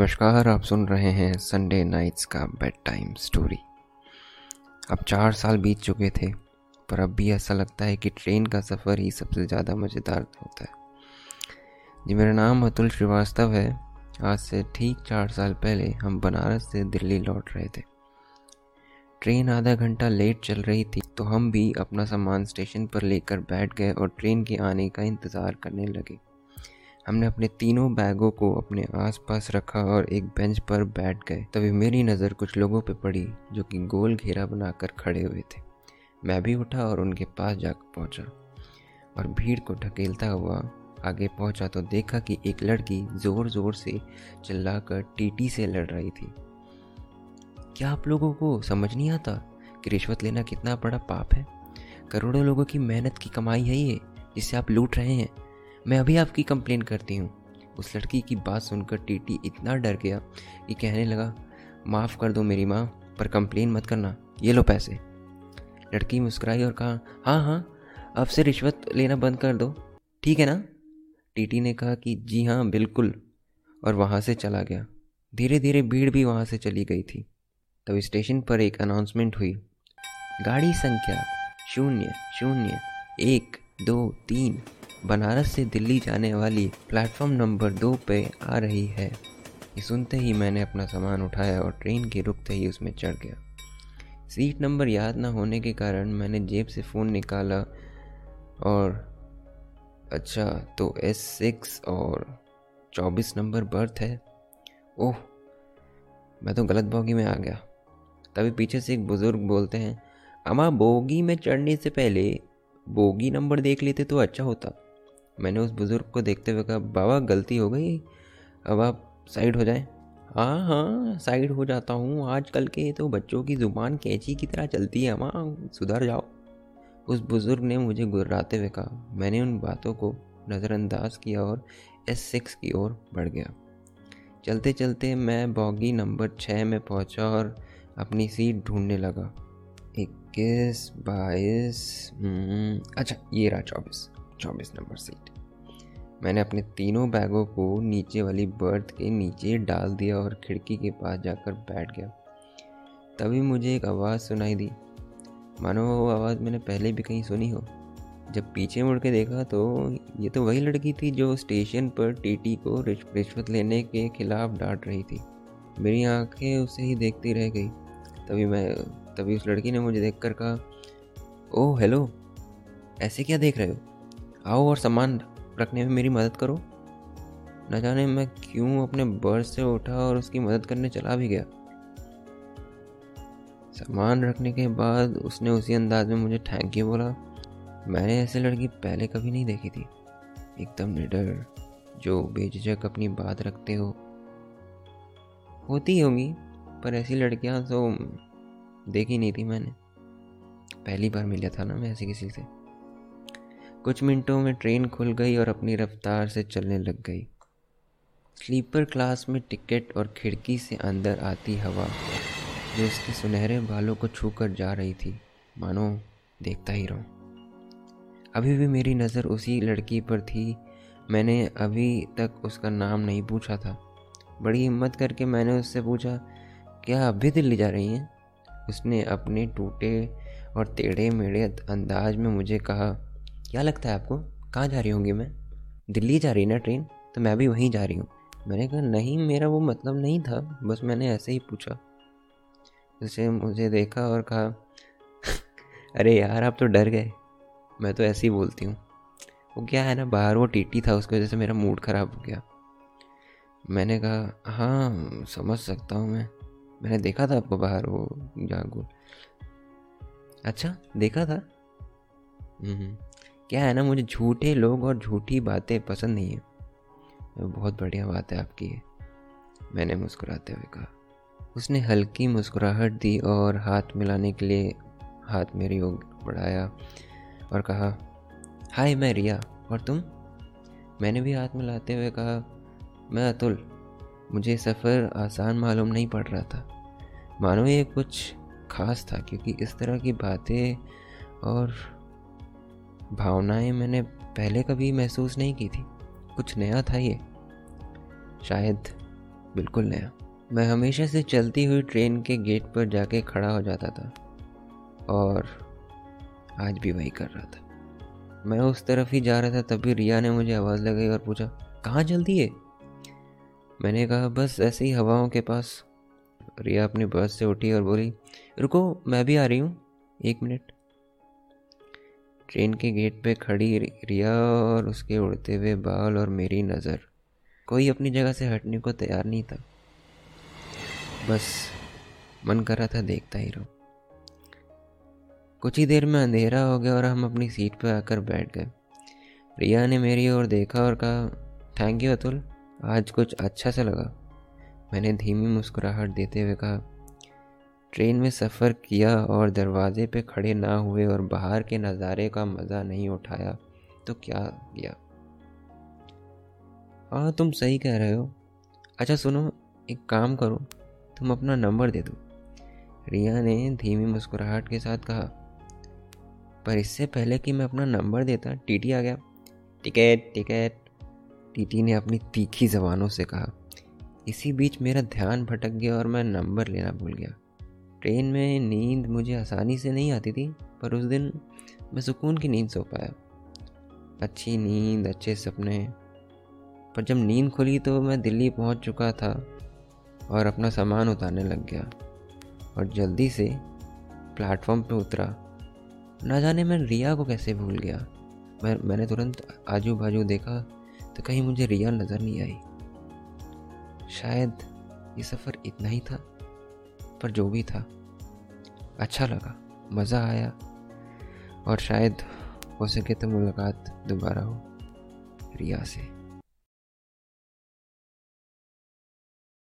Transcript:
नमस्कार, आप सुन रहे हैं संडे नाइट्स का बेड टाइम स्टोरी अब चार साल बीत चुके थे, पर अब भी ऐसा लगता है कि ट्रेन का सफ़र ही सबसे ज़्यादा मज़ेदार होता है। जी, मेरा नाम अतुल श्रीवास्तव है। आज से ठीक चार साल पहले हम बनारस से दिल्ली लौट रहे थे। ट्रेन आधा घंटा लेट चल रही थी तो हम भी अपना सामान स्टेशन पर लेकर बैठ गए और ट्रेन के आने का इंतज़ार करने लगे। हमने अपने तीनों बैगों को अपने आसपास रखा और एक बेंच पर बैठ गए। तभी मेरी नज़र कुछ लोगों पर पड़ी जो कि गोल घेरा बनाकर खड़े हुए थे। मैं भी उठा और उनके पास जाकर पहुँचा और भीड़ को ढकेलता हुआ आगे पहुँचा तो देखा कि एक लड़की ज़ोर ज़ोर से चिल्लाकर टीटी से लड़ रही थी। क्या आप लोगों को समझ नहीं आता कि रिश्वत लेना कितना बड़ा पाप है? करोड़ों लोगों की मेहनत की कमाई है ये, जिससे आप लूट रहे हैं। मैं अभी आपकी कंप्लेन करती हूँ। उस लड़की की बात सुनकर टीटी इतना डर गया कि कहने लगा, माफ़ कर दो मेरी माँ, पर कंप्लेन मत करना, ये लो पैसे। लड़की मुस्कुराई और कहा हाँ हाँ अब से रिश्वत लेना बंद कर दो। ठीक है ना? टीटी ने कहा कि, जी हाँ बिल्कुल। और वहाँ से चला गया। धीरे धीरे भीड़ भी वहाँ से चली गई थी। तब स्टेशन पर एक अनाउंसमेंट हुई। गाड़ी संख्या शून्य शून्य, एक, दो, तीन बनारस से दिल्ली जाने वाली प्लेटफॉर्म नंबर दो पे आ रही है। ये सुनते ही मैंने अपना सामान उठाया और ट्रेन के रुकते ही उसमें चढ़ गया। सीट नंबर याद ना होने के कारण मैंने जेब से फ़ोन निकाला और अच्छा तो एस सिक्स और चौबीस नंबर बर्थ है। ओह, मैं तो गलत बोगी में आ गया। तभी पीछे से एक बुज़ुर्ग बोलते हैं अमा बोगी में चढ़ने से पहले बोगी नंबर देख लेते तो अच्छा होता। मैंने उस बुज़ुर्ग को देखते हुए कहा बाबा गलती हो गई। अब आप साइड हो जाएँ। हाँ हाँ साइड हो जाता हूँ। आजकल के तो बच्चों की ज़ुबान कैची की तरह चलती है माँ सुधर जाओ। उस बुज़ुर्ग ने मुझे गुर्राते हुए कहा। मैंने उन बातों को नज़रअंदाज किया और एस सिक्स की ओर बढ़ गया। चलते चलते मैं बॉगी नंबर छः में पहुँचा और अपनी सीट ढूँढने लगा। इक्कीस बाईस हम्म, अच्छा ये रहा चौबीस। चौबीस नंबर सीट मैंने अपने तीनों बैगों को नीचे वाली बर्थ के नीचे डाल दिया और खिड़की के पास जाकर बैठ गया। तभी मुझे एक आवाज़ सुनाई दी। मानो वो आवाज़ मैंने पहले भी कहीं सुनी हो। जब पीछे मुड़ के देखा तो ये तो वही लड़की थी जो स्टेशन पर टीटी को रिश्वत लेने के खिलाफ डांट रही थी। मेरी आँखें उसे ही देखती रह गई। तभी मैं, तभी उस लड़की ने मुझे देखकर कहा, ओह, हेलो, ऐसे क्या देख रहे हो? आओ और सामान रखने में मेरी मदद करो। न जाने मैं क्यों अपने बर्थ से उठा और उसकी मदद करने चला भी गया। सामान रखने के बाद उसने उसी अंदाज में मुझे थैंक यू बोला। मैंने ऐसे लड़की पहले कभी नहीं देखी थी। एकदम निडर, जो बेझिझक अपनी बात रखते हो। होती होगी, पर ऐसी लड़कियाँ तो देखी नहीं थी मैंने। पहली बार मिला था ना मैं ऐसी किसी से। कुछ मिनटों में ट्रेन खुल गई और अपनी रफ्तार से चलने लग गई। स्लीपर क्लास में टिकट और खिड़की से अंदर आती हवा, जो उसके सुनहरे बालों को छूकर जा रही थी। मानो, देखता ही रहूँ। अभी भी मेरी नज़र उसी लड़की पर थी। मैंने अभी तक उसका नाम नहीं पूछा था। बड़ी हिम्मत करके मैंने उससे पूछा, क्या अब भी दिल्ली जा रही हैं? उसने अपने टूटे और टेढ़े मेढ़े अंदाज में मुझे कहा क्या लगता है आपको? कहाँ जा रही होंगी मैं? दिल्ली जा रही ना ट्रेन? तो मैं भी वहीं जा रही हूँ। मैंने कहा, नहीं, मेरा वो मतलब नहीं था। बस मैंने ऐसे ही पूछा। उसे मुझे देखा और कहा, अरे यार, आप तो डर गए। मैं तो ऐसे ही बोलती हूँ। वो क्या है ना, बाहर वो टीटी था, उसकी वजह से मेरा मूड ख़राब हो गया। मैंने कहा हाँ समझ सकता हूँ मैं। मैंने देखा था आपको बाहर वो जागो अच्छा देखा था? हम्म। क्या है ना, मुझे झूठे लोग और झूठी बातें पसंद नहीं है। बहुत बढ़िया बात है आपकी है मैंने मुस्कुराते हुए कहा। उसने हल्की मुस्कुराहट दी और हाथ मिलाने के लिए हाथ मेरी ओर बढ़ाया और कहा, हाय, मैं रिया, और तुम? मैंने भी हाथ मिलाते हुए कहा, मैं अतुल, मुझे सफ़र आसान मालूम नहीं पड़ रहा था। मानो ये कुछ खास था, क्योंकि इस तरह की बातें और भावनाएँ मैंने पहले कभी महसूस नहीं की थी। कुछ नया था ये। शायद बिल्कुल नया। मैं हमेशा से चलती हुई ट्रेन के गेट पर जाके खड़ा हो जाता था और आज भी वही कर रहा था। मैं उस तरफ़ ही जा रहा था, तभी रिया ने मुझे आवाज़ लगाई और पूछा, कहाँ चलती है? मैंने कहा, बस ऐसे ही हवाओं के पास। रिया अपनी बस से उठी और बोली, रुको, मैं भी आ रही हूँ। एक मिनट। ट्रेन के गेट पे खड़ी रिया और उसके उड़ते हुए बाल और मेरी नज़र। कोई अपनी जगह से हटने को तैयार नहीं था। बस मन कर रहा था देखता ही रहो। कुछ ही देर में अंधेरा हो गया और हम अपनी सीट पर आकर बैठ गए। रिया ने मेरी ओर देखा और कहा थैंक यू अतुल आज कुछ अच्छा सा लगा। मैंने धीमी मुस्कुराहट देते हुए कहा ट्रेन में सफ़र किया और दरवाजे पे खड़े ना हुए और बाहर के नज़ारे का मज़ा नहीं उठाया तो क्या किया? हाँ तुम सही कह रहे हो। अच्छा सुनो, एक काम करो, तुम अपना नंबर दे दो। रिया ने धीमी मुस्कुराहट के साथ कहा, पर इससे पहले कि मैं अपना नंबर देता, टीटी आ गया। टिकट टिकट टीटी ने अपनी तीखी जबानों से कहा। इसी बीच मेरा ध्यान भटक गया और मैं नंबर लेना भूल गया। ट्रेन में नींद मुझे आसानी से नहीं आती थी, पर उस दिन मैं सुकून की नींद सो पाया। अच्छी नींद, अच्छे सपने। पर जब नींद खुली तो मैं दिल्ली पहुँच चुका था और अपना सामान उतारने लग गया और जल्दी से प्लेटफॉर्म पे उतरा। ना जाने मैं रिया को कैसे भूल गया। मैं, मैंने तुरंत आजू बाजू देखा तो कहीं मुझे रिया नज़र नहीं आई। शायद ये सफ़र इतना ही था। पर जो भी था। अच्छा लगा, मज़ा आया और शायद हो सके तो मुलाकात दोबारा हो, रिया से।